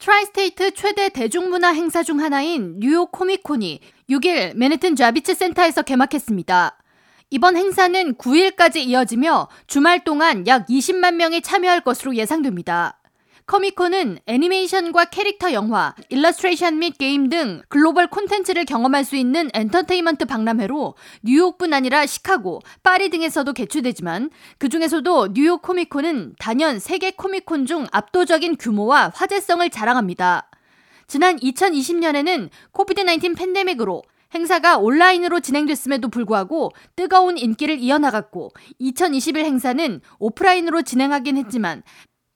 Tri-state 최대 대중문화 행사 중 하나인 뉴욕 코미콘이 6일 맨해튼 자비츠 센터에서 개막했습니다. 이번 행사는 9일까지 이어지며 주말 동안 약 20만 명이 참여할 것으로 예상됩니다. 코미콘은 애니메이션과 캐릭터 영화, 일러스트레이션 및 게임 등 글로벌 콘텐츠를 경험할 수 있는 엔터테인먼트 박람회로 뉴욕뿐 아니라 시카고, 파리 등에서도 개최되지만 그 중에서도 뉴욕 코미콘은 단연 세계 코미콘 중 압도적인 규모와 화제성을 자랑합니다. 지난 2020년에는 코비드-19 팬데믹으로 행사가 온라인으로 진행됐음에도 불구하고 뜨거운 인기를 이어나갔고 2021 행사는 오프라인으로 진행하긴 했지만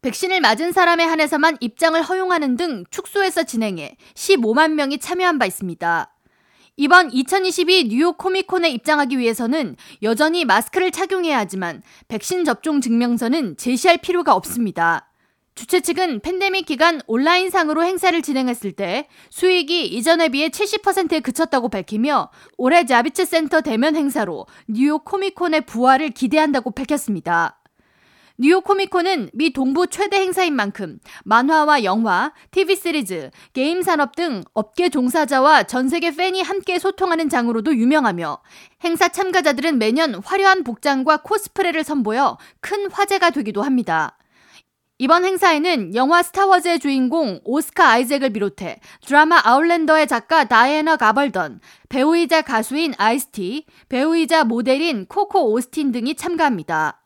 백신을 맞은 사람에 한해서만 입장을 허용하는 등 축소해서 진행해 15만 명이 참여한 바 있습니다. 이번 2022 뉴욕 코미콘에 입장하기 위해서는 여전히 마스크를 착용해야 하지만 백신 접종 증명서는 제시할 필요가 없습니다. 주최 측은 팬데믹 기간 온라인상으로 행사를 진행했을 때 수익이 이전에 비해 70%에 그쳤다고 밝히며 올해 자비츠 센터 대면 행사로 뉴욕 코미콘의 부활을 기대한다고 밝혔습니다. 뉴욕 코미콘은 미 동부 최대 행사인 만큼 만화와 영화, TV 시리즈, 게임 산업 등 업계 종사자와 전 세계 팬이 함께 소통하는 장으로도 유명하며 행사 참가자들은 매년 화려한 복장과 코스프레를 선보여 큰 화제가 되기도 합니다. 이번 행사에는 영화 스타워즈의 주인공 오스카 아이잭을 비롯해 드라마 아웃랜더의 작가 다이애나 가벌던, 배우이자 가수인 아이스티, 배우이자 모델인 코코 오스틴 등이 참가합니다.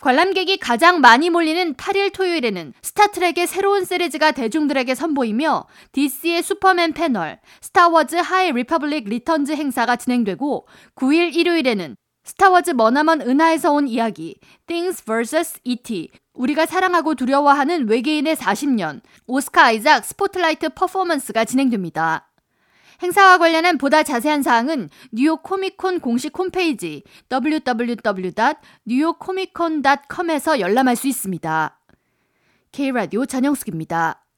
관람객이 가장 많이 몰리는 8일 토요일에는 스타트렉의 새로운 시리즈가 대중들에게 선보이며 DC의 슈퍼맨 패널, 스타워즈 하이 리퍼블릭 리턴즈 행사가 진행되고 9일 일요일에는 스타워즈 머나먼 은하에서 온 이야기 Things vs. E.T. 우리가 사랑하고 두려워하는 외계인의 40년 오스카 아이작 스포트라이트 퍼포먼스가 진행됩니다. 행사와 관련한 보다 자세한 사항은 뉴욕 코미콘 공식 홈페이지 www.newyorkcomiccon.com에서 열람할 수 있습니다. K라디오 전영숙입니다.